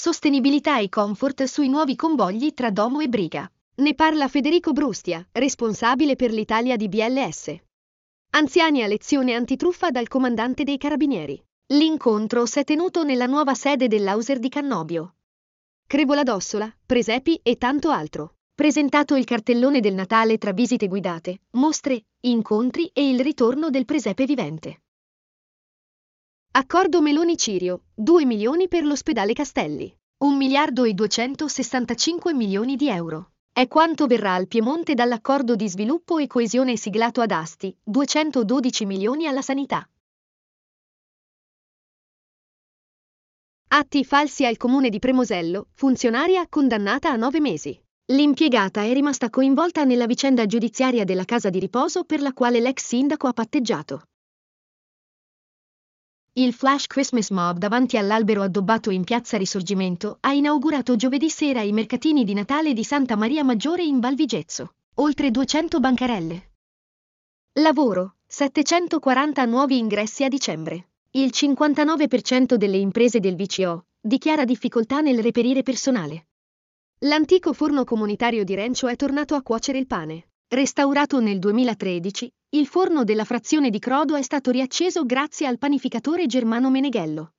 sostenibilità e comfort sui nuovi convogli tra Domo e Briga. Ne parla Federico Brustia, responsabile per l'Italia di BLS. Anziani a lezione antitruffa dal comandante dei carabinieri. L'incontro si è tenuto nella nuova sede dell'Auser di Cannobio. Crevola d'Ossola, presepi e tanto altro. Presentato il cartellone del Natale tra visite guidate, mostre, incontri e il ritorno del presepe vivente. Accordo Meloni-Cirio, 2 milioni per l'ospedale Castelli, 1 miliardo e 265 milioni di euro. È quanto verrà al Piemonte dall'accordo di sviluppo e coesione siglato ad Asti, 212 milioni alla sanità. Atti falsi al comune di Premosello, funzionaria condannata a nove mesi. L'impiegata è rimasta coinvolta nella vicenda giudiziaria della casa di riposo per la quale l'ex sindaco ha patteggiato. Il Flash Christmas Mob davanti all'albero addobbato in piazza Risorgimento ha inaugurato giovedì sera i mercatini di Natale di Santa Maria Maggiore in Val Vigezzo. Oltre 200 bancarelle. Lavoro, 740 nuovi ingressi a dicembre. Il 59% delle imprese del VCO dichiara difficoltà nel reperire personale. L'antico forno comunitario di Rencio è tornato a cuocere il pane. Restaurato nel 2013, il forno della frazione di Crodo è stato riacceso grazie al panificatore Germano Meneghello.